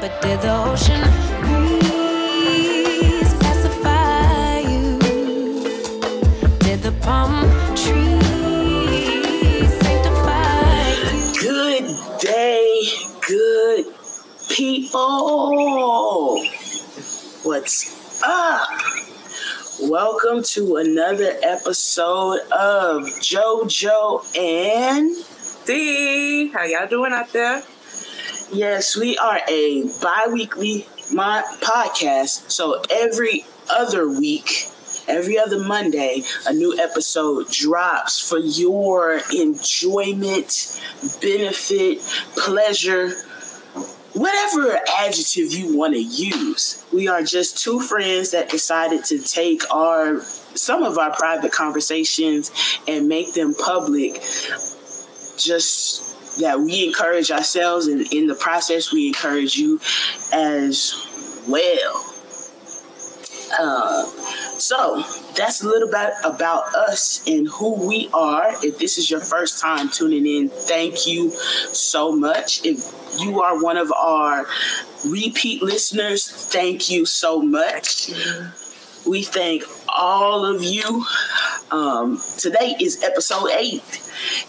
But did the ocean breeze pacify you? Did the palm trees sanctify you? Good day, good people. What's up? Welcome to another episode of JoJo and D, how y'all doing out there? Yes, we are a bi-weekly mo- podcast. So every other week, every other Monday, a new episode drops for your enjoyment, benefit, pleasure, whatever adjective you want to use. We are just two friends that decided to take our some of our private conversations and make them public just that we encourage ourselves and in the process we encourage you as well. Uh, so that's a little bit about us and who we are. If this is your first time tuning in thank you so much. If you are one of our repeat listeners thank you so much. We thank all of you um, today is episode eight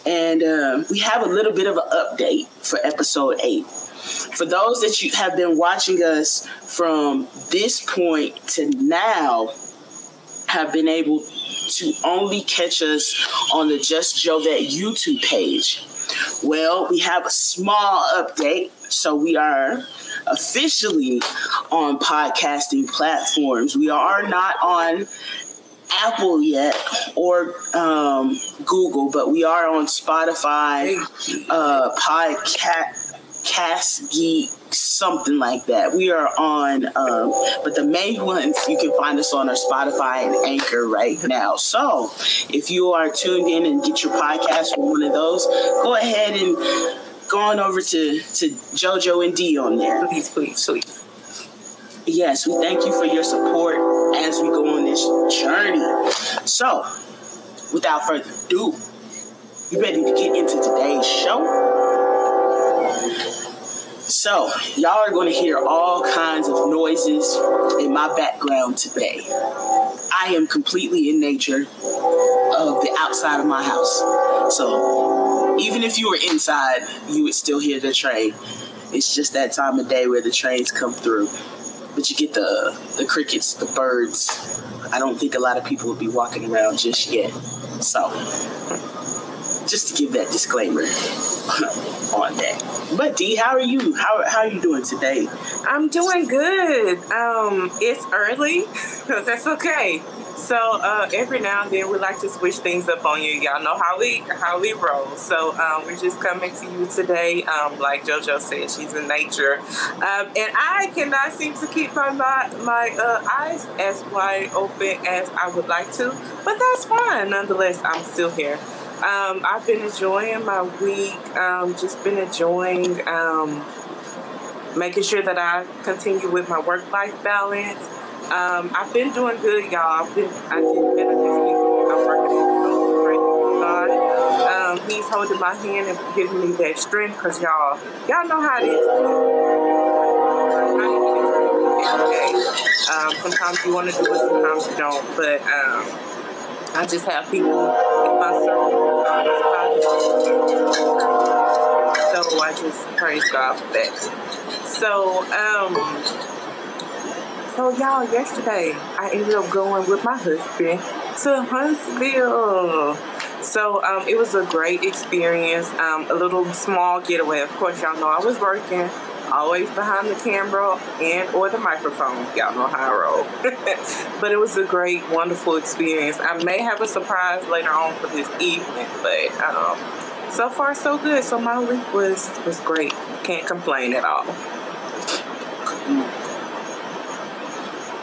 and uh, we have a little bit of an update for episode eight. For those that you have been watching us from this point to now, have been able to only catch us on the Just Jovette YouTube page. Well, we have a small update. So we are officially on podcasting platforms. We are not on Apple yet or um, Google, but we are on Spotify, uh, Podcast, Cast Geek, something like that. We are on, um, but the main ones you can find us on are Spotify and Anchor right now. So if you are tuned in and get your podcast from one of those, go ahead and go on over to to JoJo and D on there. Please, please, please. Yes, we thank you for your support as we go on this journey. So, without further ado, you ready to get into today's show? So, y'all are going to hear all kinds of noises in my background today. I am completely in nature of the outside of my house. So, even if you were inside, you would still hear the train. It's just that time of day where the trains come through but you get the the crickets, the birds. I don't think a lot of people would be walking around just yet. So, just to give that disclaimer on that. But D, how are you? How how are you doing today? I'm doing good. Um, it's early, but that's okay. So uh, every now and then we like to switch things up on you. Y'all know how we how we roll. So um, we're just coming to you today. Um, like JoJo said, she's in nature, um, and I cannot seem to keep my my uh, eyes as wide open as I would like to. But that's fine. Nonetheless, I'm still here. Um, I've been enjoying my week. Um, just been enjoying um, making sure that I continue with my work life balance. Um, I've been doing good, y'all. I've been, I did better this week. I'm working with God. Um, he's holding my hand and giving me that strength, cause y'all, y'all know how it is. Um, sometimes you want to do it, sometimes you don't. But um, I just have people in my circle. So I just praise God for that. So, um, so y'all, yesterday I ended up going with my husband to Huntsville. So um, it was a great experience. Um, a little small getaway. Of course, y'all know I was working, always behind the camera and or the microphone. Y'all know how I roll. but it was a great, wonderful experience. I may have a surprise later on for this evening, but um, so far so good. So my week was was great. Can't complain at all.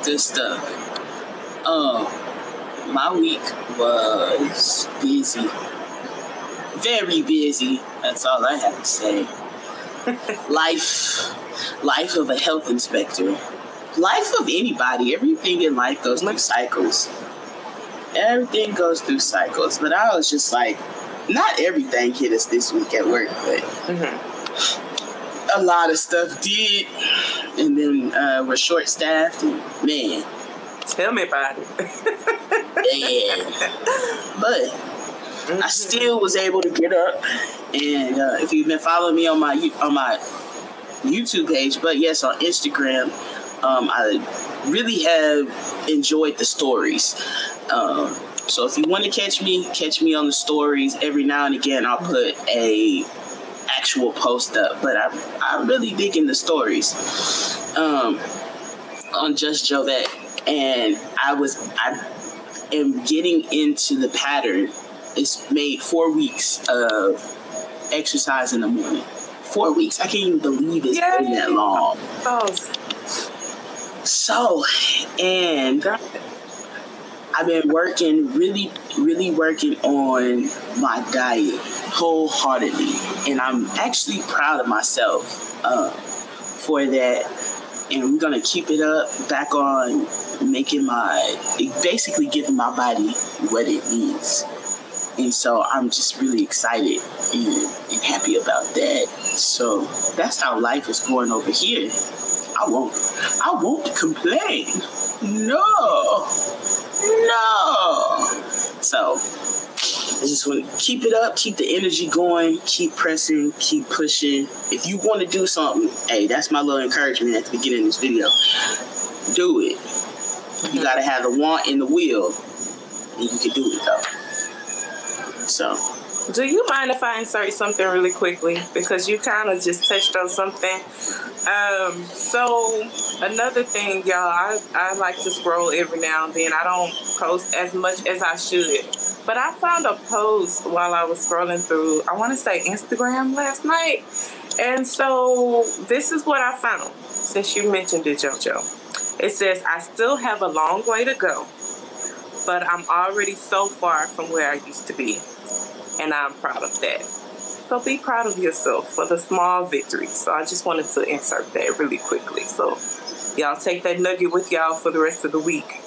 Good stuff. Um, my week was busy, very busy. That's all I have to say. Life, life of a health inspector, life of anybody. Everything in life goes through cycles. Everything goes through cycles. But I was just like, not everything hit us this week at work, but Mm-hmm. a lot of stuff did. and then uh, we're short staffed. Man, Tell me about it. yeah. But I still was able to get up, and uh, if you've been following me on my on my YouTube page, but yes, on Instagram, um, I really have enjoyed the stories. Um, so if you want to catch me, catch me on the stories. Every now and again, I'll put a actual post up, but I I really dig in the stories um, on Just Jovette, and I was I am getting into the pattern. It's made four weeks of exercise in the morning. Four weeks. I can't even believe it's been that long. Oh, So, and I've been working, really, really working on my diet wholeheartedly, and I'm actually proud of myself uh, for that. And we're gonna keep it up, back on making my, basically giving my body what it needs. And so I'm just really excited and, and happy about that. So that's how life is going over here. I won't, I won't complain. No, no. So I just want to keep it up, keep the energy going, keep pressing, keep pushing. If you want to do something, hey, that's my little encouragement at the beginning of this video. Do it. You gotta have the want and the will, and you can do it though. So Do you mind if I insert something really quickly? Because you kind of just touched on something. Um, so another thing, y'all, I, I like to scroll every now and then. I don't post as much as I should. But I found a post while I was scrolling through, I want to say Instagram last night. And so this is what I found since you mentioned it, JoJo. It says, I still have a long way to go, but I'm already so far from where I used to be and I'm proud of that. So be proud of yourself for the small victories. So I just wanted to insert that really quickly. So y'all take that nugget with y'all for the rest of the week.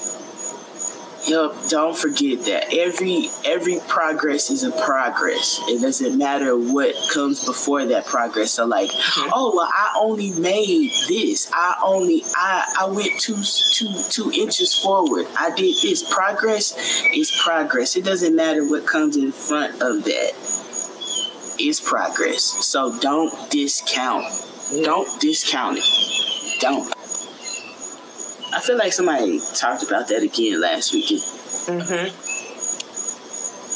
Yep, don't forget that every every progress is a progress. It doesn't matter what comes before that progress. So like, uh-huh. oh well, I only made this. I only I I went two two two inches forward. I did this. Progress is progress. It doesn't matter what comes in front of that. It's progress. So don't discount. Don't discount it. Don't. I feel like somebody talked about that again last week. It, Mm-hmm.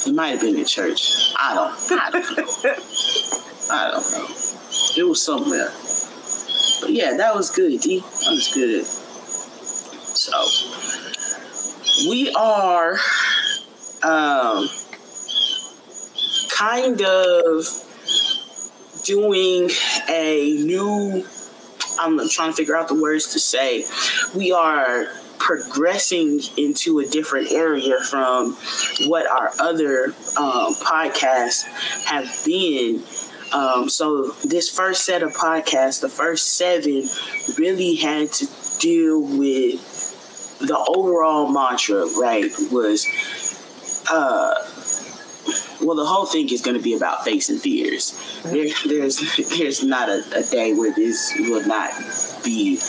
it might have been in church. I don't. I don't know. I don't know. It was somewhere. But yeah, that was good, D. That was good. So we are um kind of doing a new I'm trying to figure out the words to say. We are progressing into a different area from what our other um, podcasts have been. Um, so this first set of podcasts, the first seven, really had to deal with the overall mantra. Right? Was uh, well, the whole thing is going to be about facing fears. There, there's there's not a, a day where this will not be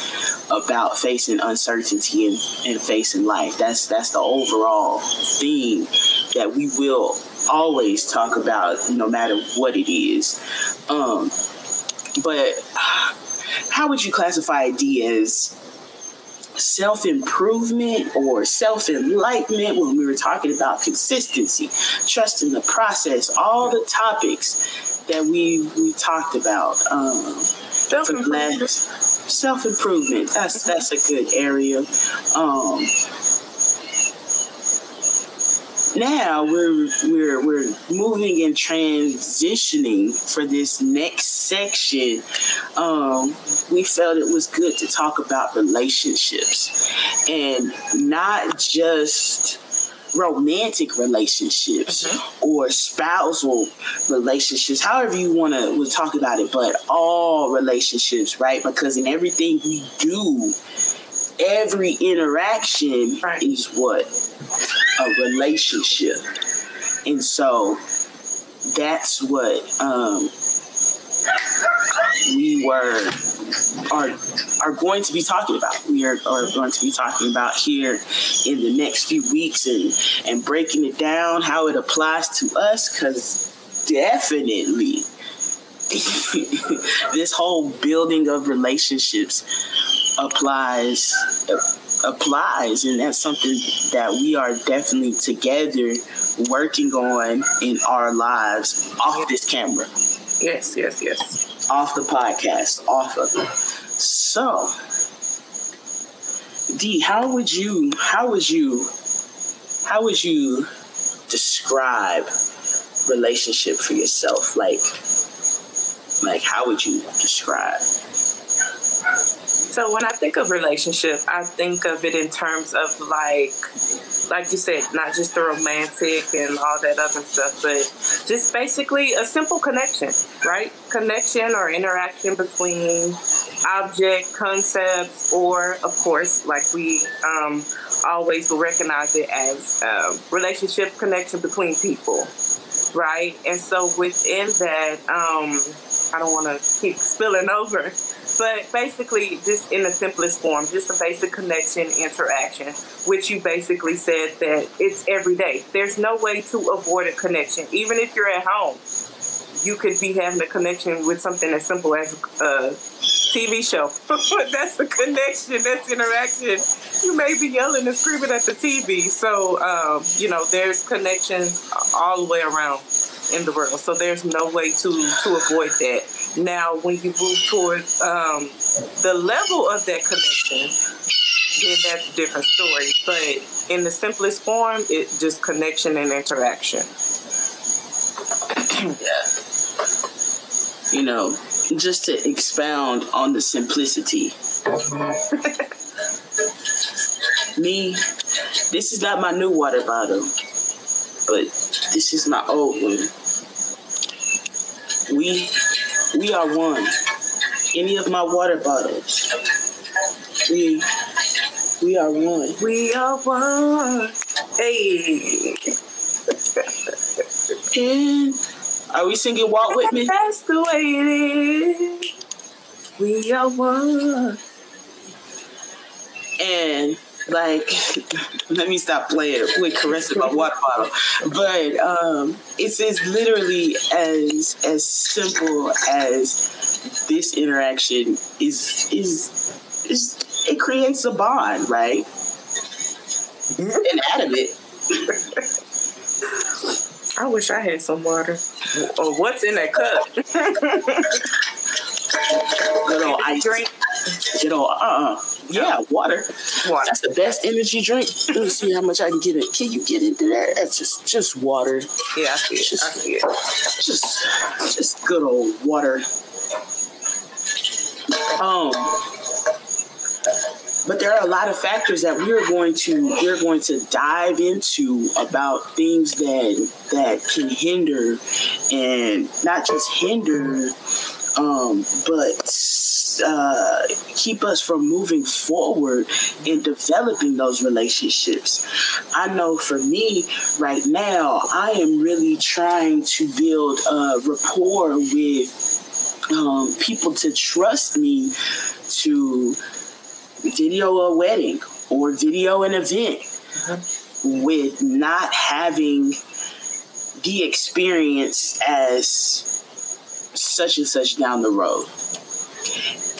about facing uncertainty and, and facing life. That's that's the overall theme that we will always talk about, no matter what it is. Um, but how would you classify D as self improvement or self enlightenment when we were talking about consistency, trust in the process, all the topics that we we talked about um, the last self improvement. That's that's a good area. Um, now we're we're we're moving and transitioning for this next section. Um, we felt it was good to talk about relationships and not just romantic relationships or spousal relationships, however you want to we'll talk about it, but all relationships, right? Because in everything we do, every interaction Right. is what a relationship, and so that's what um, we were are are going to be talking about. We are, are going to be talking about here in the next few weeks and and breaking it down how it applies to us because definitely this whole building of relationships applies applies and that's something that we are definitely together working on in our lives off this camera. Yes, yes, yes. off the podcast off of it. So d how would you how would you how would you describe relationship for yourself? Like like how would you describe So when I think of relationship, I think of it in terms of like, like you said, not just the romantic and all that other stuff, but just basically a simple connection, right? Connection or interaction between object, concepts, or of course, like we um, always will recognize it as um, relationship connection between people, right? And so within that, um, I don't want to keep spilling over, but basically, just in the simplest form, just a basic connection interaction, which you basically said that it's every day. There's no way to avoid a connection, even if you're at home. You could be having a connection with something as simple as a TV show. that's the connection, that's interaction. You may be yelling and screaming at the TV. So, um, you know, there's connections all the way around in the world. So there's no way to to avoid that. Now, when you move towards um, the level of that connection, then that's a different story. But in the simplest form, it's just connection and interaction. yeah. you know just to expound on the simplicity me this is not my new water bottle but this is my old one we we are one any of my water bottles we we are one We are one. Hey, and are we singing walk with me that's the way it is. We are one. and like let me stop playing with caressing my water bottle but um it's as literally as as simple as this interaction is is is it creates a bond right and out of it. I wish I had some water. Or what's in that cup? good old ice Drink good old uh-uh yeah water water. that's the best energy drink let me see how much i can get it can you get into that? that's just just water Yeah, I see it. I see it. just just good old water. Um but there are a lot of factors that we are going to we're going to dive into about things that that can hinder and not just hinder um, but uh, keep us from moving forward in developing those relationships. I know for me right now, I am really trying to build a rapport with um, people to trust me to video a wedding or video an event with not having the experience as such and such down the road.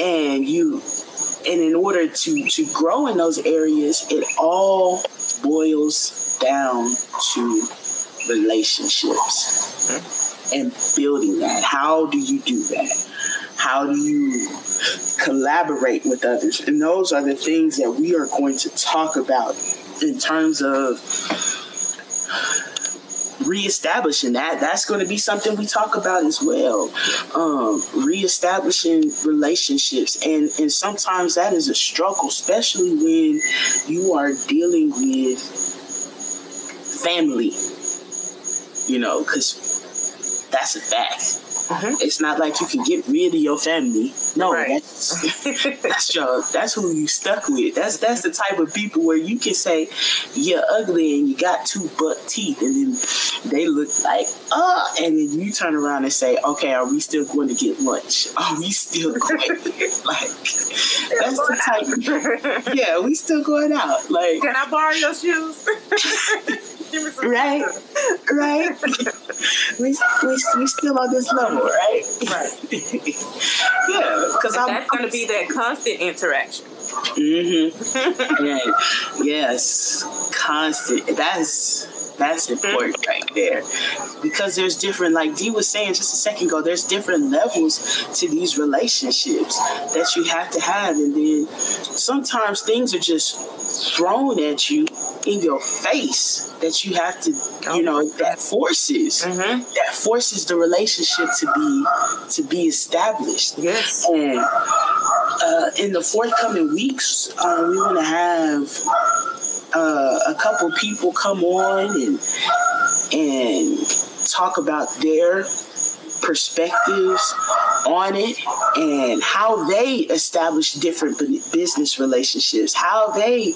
And you and in order to to grow in those areas, it all boils down to relationships and building that. How do you do that? How do you collaborate with others? And those are the things that we are going to talk about in terms of reestablishing that that's going to be something we talk about as well. Um reestablishing relationships and and sometimes that is a struggle especially when you are dealing with family you know because that's a fact It's not like you can get rid of your family. No, Right. that's that's your that's who you stuck with. That's that's the type of people where you can say you're ugly and you got two buck teeth, and then they look like uh, and then you turn around and say, okay, are we still going to get lunch? Are we still going? like that's the type. Of, Yeah, we still going out. Like Can I borrow your shoes? Give me some Right. right? We, we, we still on this level, right? Right. yeah, because I'm. That's going to be that constant interaction. Mm-hmm. yeah, yes, constant. That's that's important right there, because there's different. Like Dee was saying just a second ago, there's different levels to these relationships that you have to have, and then sometimes things are just thrown at you in your face that you have to, you know, that forces Mm-hmm. that forces the relationship to be to be established. Yes. And uh, in the forthcoming weeks, uh, we want to have uh, a couple people come on and and talk about their perspectives on it and how they establish different business relationships, how they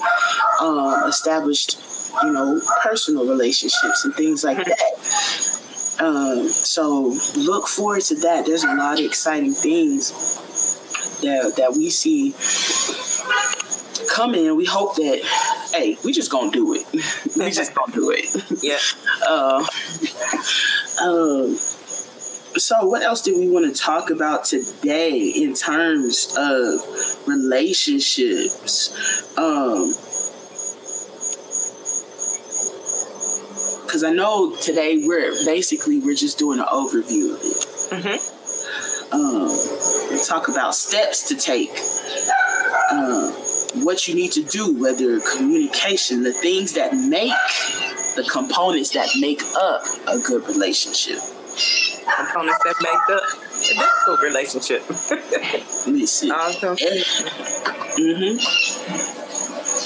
um, established, you know, personal relationships and things like that. Um, so look forward to that. There's a lot of exciting things that that we see coming, and we hope that hey, we just gonna do it. we just gonna do it. Yeah. Uh, um, so, what else do we want to talk about today in terms of relationships? Um, because I know today we're basically we're just doing an overview of it. Mm-hmm. Um, we talk about steps to take, um, what you need to do, whether communication, the things that make the components that make up a good relationship. Components that make up a difficult relationship. Let me see. awesome. Mm-hmm.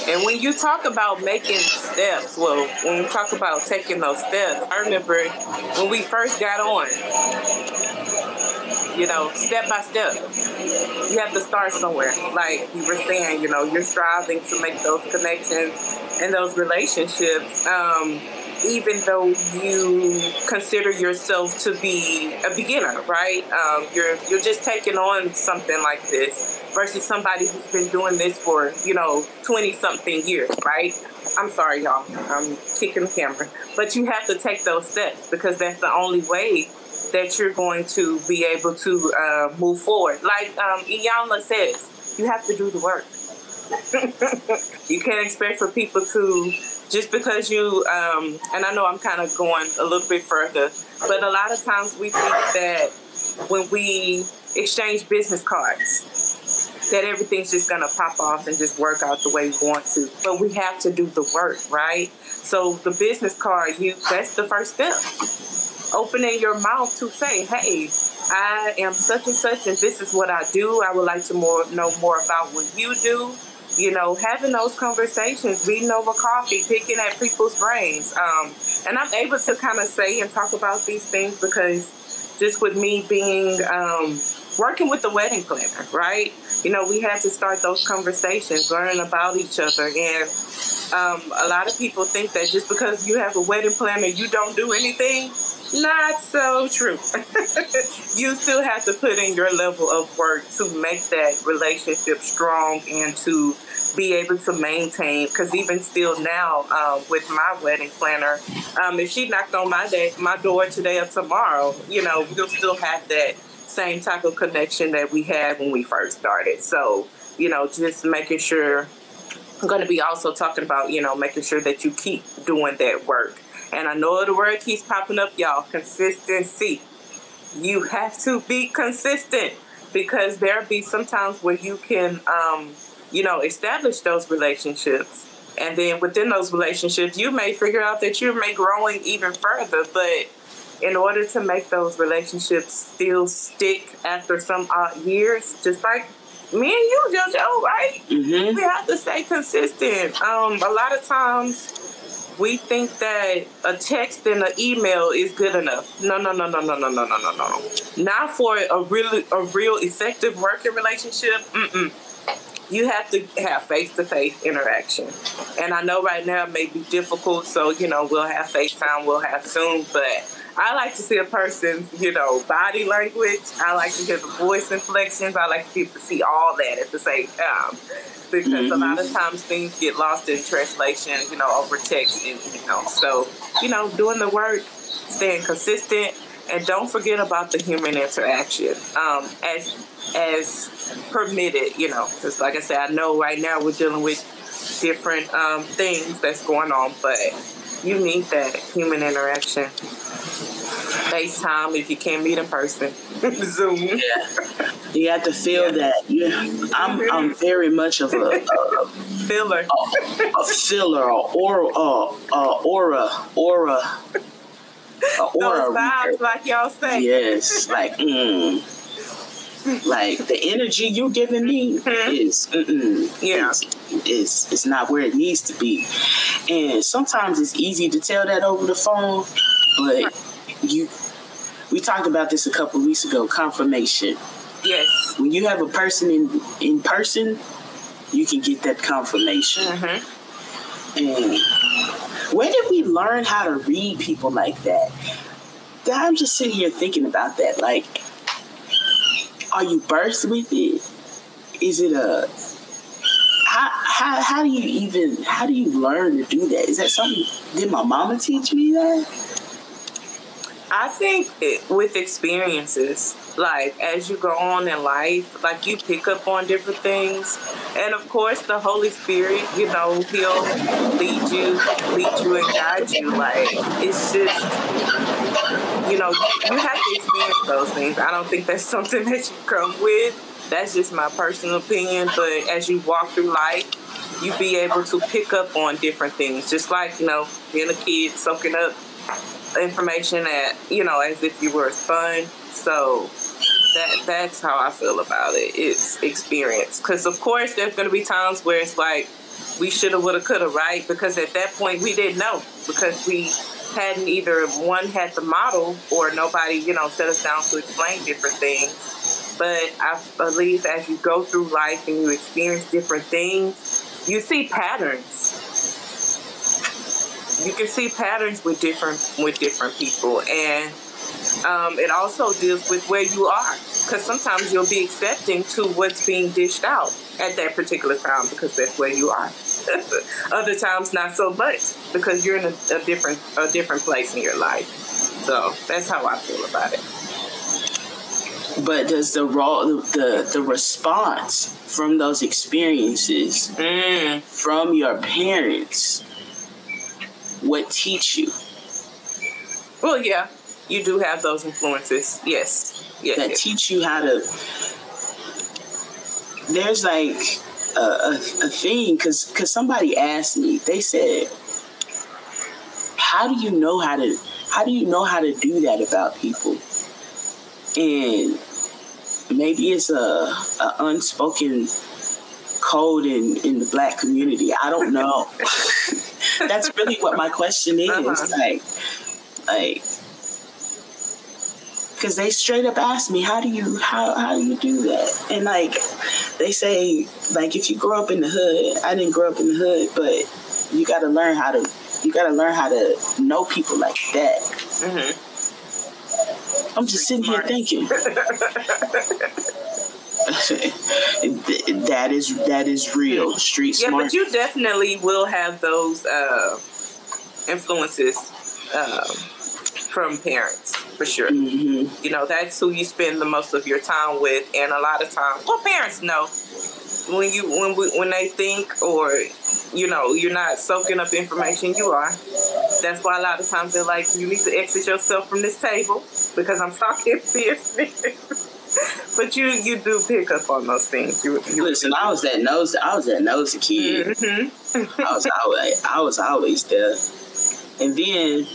And when you talk about making steps, well, when we talk about taking those steps, I remember when we first got on, you know, step by step, you have to start somewhere. Like you were saying, you know, you're striving to make those connections and those relationships. Um, even though you consider yourself to be a beginner, right? Um, you're you're just taking on something like this versus somebody who's been doing this for you know twenty something years, right? I'm sorry, y'all. I'm kicking the camera, but you have to take those steps because that's the only way that you're going to be able to uh, move forward. Like um, Iyanla says, you have to do the work. you can't expect for people to just because you um, and I know I'm kind of going a little bit further, but a lot of times we think that when we exchange business cards, that everything's just gonna pop off and just work out the way we want to. But we have to do the work, right? So the business card, you that's the first step. Opening your mouth to say, "Hey, I am such and such, and this is what I do. I would like to more know more about what you do." You know, having those conversations, reading over coffee, picking at people's brains, um, and I'm able to kind of say and talk about these things because just with me being um, working with the wedding planner, right? You know, we have to start those conversations, learn about each other, and um, a lot of people think that just because you have a wedding planner, you don't do anything. Not so true. you still have to put in your level of work to make that relationship strong and to be able to maintain. Because even still now, uh, with my wedding planner, um, if she knocked on my day, my door today or tomorrow, you know, we'll still have that same type of connection that we had when we first started. So, you know, just making sure. I'm going to be also talking about, you know, making sure that you keep doing that work. And I know the word keeps popping up, y'all consistency. You have to be consistent because there'll be sometimes where you can, um, you know, establish those relationships. And then within those relationships, you may figure out that you may growing even further. But in order to make those relationships still stick after some odd years, just like me and you, JoJo, right? Mm-hmm. We have to stay consistent. Um, a lot of times we think that a text and an email is good enough. No, no, no, no, no, no, no, no, no, no. Not for a really a real effective working relationship. Mm-mm. You have to have face to face interaction. And I know right now it may be difficult, so you know we'll have FaceTime, we'll have Zoom, but I like to see a person's, you know, body language. I like to hear the voice inflections. I like to to see all that at the same time because mm-hmm. a lot of times things get lost in translation, you know, over text, and you know, so you know, doing the work, staying consistent, and don't forget about the human interaction um, as as permitted, you know, because like I said, I know right now we're dealing with different um, things that's going on, but you need that human interaction. FaceTime if you can't meet in person. Zoom. Yeah. You have to feel yeah. that. Yeah. I'm I'm very much of a, a filler. A, a filler or uh, uh, aura aura. A aura Those vibes, like y'all say. Yes, like mm, like the energy you're giving me mm-hmm. is yeah is is not where it needs to be and sometimes it's easy to tell that over the phone but you we talked about this a couple weeks ago confirmation yes. When you have a person in in person you can get that confirmation. Mm-hmm. and where did we learn how to read people like that? I'm just sitting here thinking about that. Like are you birthed with it? Is it a how, how, how do you even how do you learn to do that? Is that something did my mama teach me that I think it, with experiences, like as you go on in life, like you pick up on different things, and of course the Holy Spirit, you know, He'll lead you, lead you and guide you. Like it's just, you know, you, have to experience those things. I don't think that's something that you come with. That's just my personal opinion. But as you walk through life, you be able to pick up on different things, just like you know, being a kid, soaking up information at you know as if you were a sponge. So that that's how I feel about it. It's experience because of course there's going to be times where it's like we shoulda, woulda, coulda, right? Because at that point we didn't know because we hadn't either one had the model or nobody you know set us down to explain different things. But I believe as you go through life and you experience different things, you see patterns you can see patterns with different with different people. And um, it also deals with where you are. Because sometimes you'll be accepting to what's being dished out at that particular time because that's where you are. Other times not so much because you're in a, a different a different place in your life. So that's how i feel about it. But does the raw the the response from those experiences mm. from your parents what teach you. Well, yeah, you do have those influences. Yes. yes that yes. teach you how to. There's like a, a, a thing because because somebody asked me. They said, "How do you know how to? How do you know how to do that about people?" And maybe it's a, a unspoken code in in the black community. I don't know. That's really what my question is. Uh-huh. Like, like, because they straight up ask me, "How do you how how do you do that?" And like, they say, like, if you grow up in the hood, I didn't grow up in the hood, but you got to learn how to you got to learn how to know people like that. Mm-hmm. I'm just sitting here thinking. that is that is real. Street yeah, smart. but you definitely will have those uh, influences uh, from parents for sure. Mm-hmm. You know, that's who you spend the most of your time with, and a lot of times, well, parents know when you when we, when they think or you know you're not soaking up information. You are. That's why a lot of times they're like, you need to exit yourself from this table because I'm talking fiercely. But you you do pick up on those things. You, you listen. I was that nose. I was that nosy kid. Mm-hmm. I was always I was always there, and then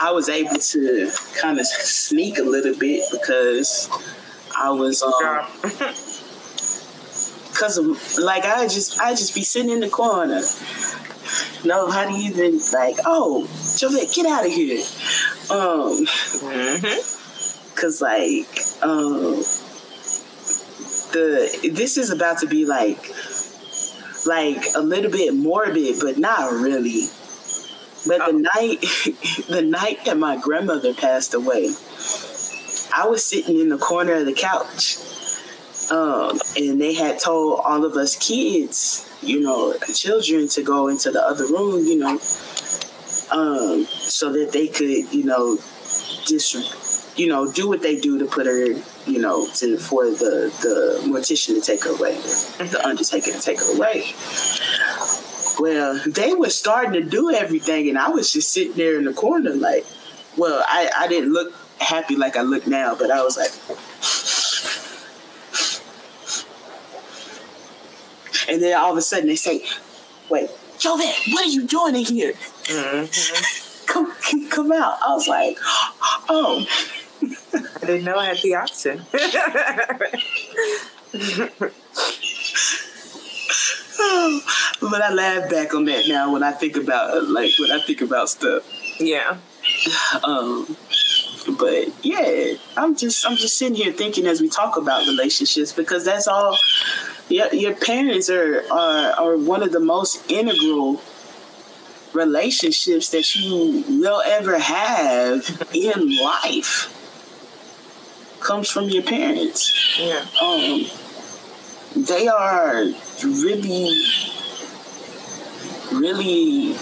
I was able to kind of sneak a little bit because I was um, because like I just I just be sitting in the corner No, how do you even like, oh, Jovette, get out of here. Um, Mm-hmm. cause like, um, the this is about to be like, like a little bit morbid, but not really. But the night, the night that my grandmother passed away, I was sitting in the corner of the couch, um, and they had told all of us kids, you know, children, to go into the other room, you know, um, so that they could, you know, just, you know, do what they do to put her, you know, to for the the mortician to take her away, the undertaker to take her away. Well, they were starting to do everything, and I was just sitting there in the corner, like, well, I, I didn't look happy like I look now, but I was like, and then all of a sudden they say, wait, Jovette, what are you doing in here? Mm-hmm. Come, come out. I was like, oh, I didn't know I had the option. but I laugh back on that now when I think about like when I think about stuff. yeah. Um, but yeah, I'm just I'm just sitting here thinking as we talk about relationships because that's all. Your, your parents are, are are one of the most integral relationships that you will ever have in life. Comes from your parents. Yeah. Um, they are really, really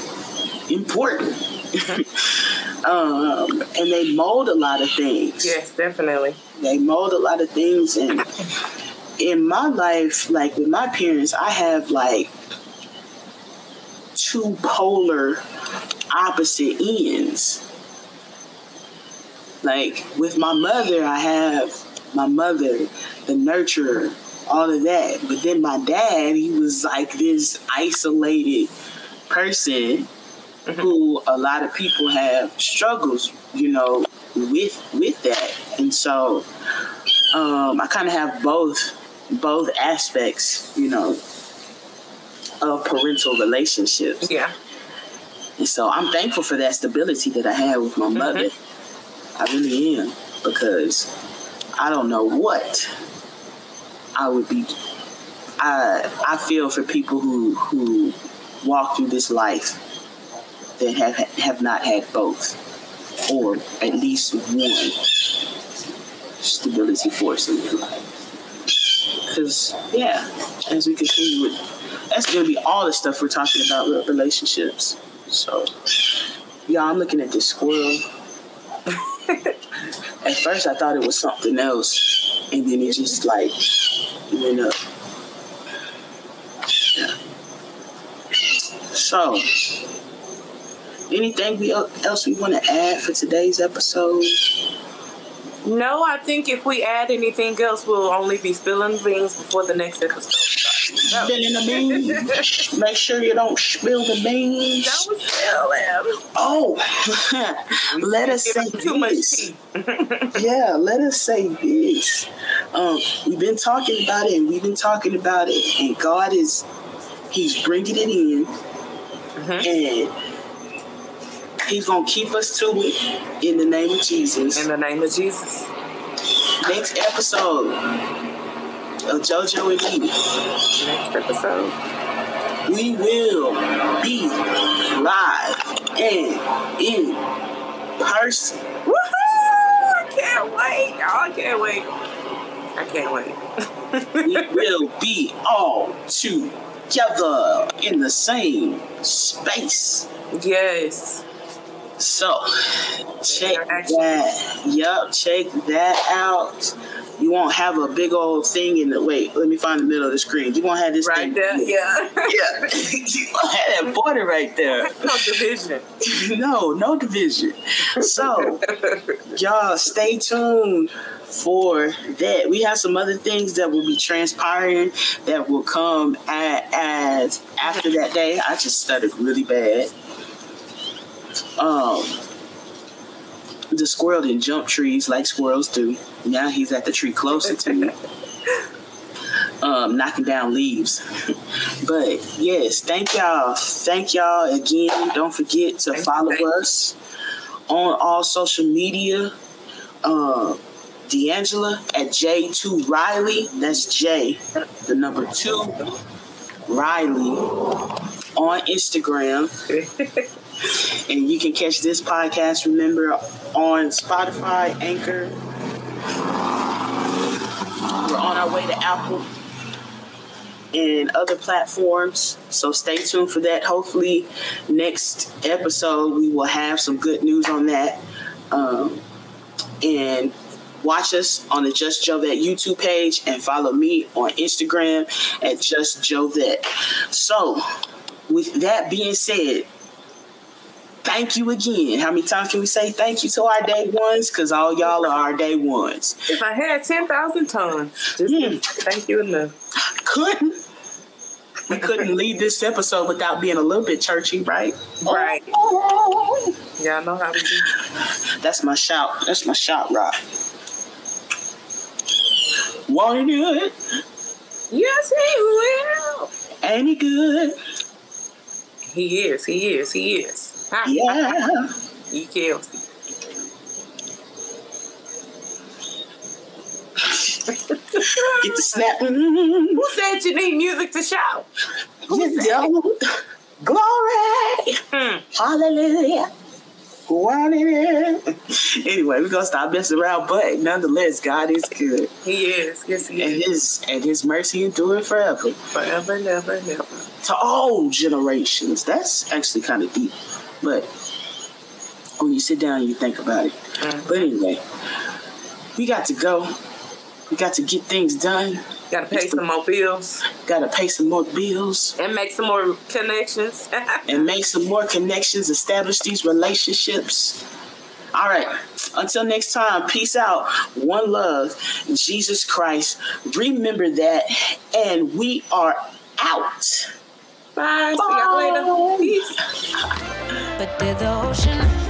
important. um, and they mold a lot of things. Yes, definitely. They mold a lot of things. And in my life, like with my parents, I have like two polar opposite ends. Like with my mother, I have my mother, the nurturer, all of that. But then my dad, he was like this isolated person who a lot of people have struggles, you know, with with that. And so um, I kind of have both both aspects, you know, of parental relationships. Yeah. And so I'm thankful for that stability that I had with my mother. I really am because I don't know what I would be. I I feel for people who who walk through this life that have have not had both, or at least one stability force in their life. Because yeah, as we continue with, that's gonna be all the stuff we're talking about relationships. So, yeah, I'm looking at this squirrel. At first, I thought it was something else, and then it just like went up. Yeah. So, anything we else we want to add for today's episode? No, I think if we add anything else, we'll only be spilling beans before the next episode starts. No. Spilling the beans. Make sure you don't spill the beans. Don't spill. Oh, let us say too much this. Yeah, let us say this. Um, we've been talking about it, and we've been talking about it, and God is He's bringing it in, and He's gonna keep us to it in the name of Jesus. In the name of Jesus. Next episode of JoJo and me. Next episode. we will be live and in person. Woohoo! I can't wait. Oh, I can't wait. I can't wait. we will be all together in the same space. yes. So check that. Yup, check that out. You won't have a big old thing in the wait. Let me find the middle of the screen. You won't have this Right thing. there. Yeah. Yeah, you won't have that border right there. no division. no, no division. So, y'all stay tuned for that. We have some other things that will be transpiring that will come as after that day. I just stuttered really bad. Um, the squirrel didn't jump trees like squirrels do. Now he's at the tree closer to me. um, knocking down leaves. but yes, thank y'all. Thank y'all again. Don't forget to Thank follow you. us on all social media. Uh, D'Angela at J2 Riley. That's J, the number two, Riley on Instagram. and you can catch this podcast, remember, on Spotify, Anchor. We're on our way to Apple and other platforms. So stay tuned for that. Hopefully, next episode, we will have some good news on that. Um, and watch us on the Just Jovette YouTube page and follow me on Instagram at Just Jovette. So, with that being said, thank you again. How many times can we say thank you to our day ones? Because all y'all are our day ones. If I had 10,000 tons, just Hmm. thank you enough. Couldn't. We couldn't leave this episode without being a little bit churchy, right? Right. Y'all know how we do. That's my shout. That's my shout rock. Wanna do it? Yes, he will. Ain't he good? He is, he is, he is. Yeah. Kills. Get the snap. Who said you need music to shout? You don't. Glory. Hmm. Hallelujah. Anyway, we're gonna stop messing around, but nonetheless, God is good. He is. Yes, he And is. his and his mercy endure forever. Forever, never, never. To all generations. That's actually kind of deep. But when you sit down you think about it. Mhm. But anyway, we got to go. We got to get things done. Gotta pay some more bills Gotta pay some more bills. and make some more connections. and make some more connections, establish these relationships. All right. Until next time, peace out. One love, Jesus Christ. Remember that. And we are out. Bye. See y'all later. Peace. But did the ocean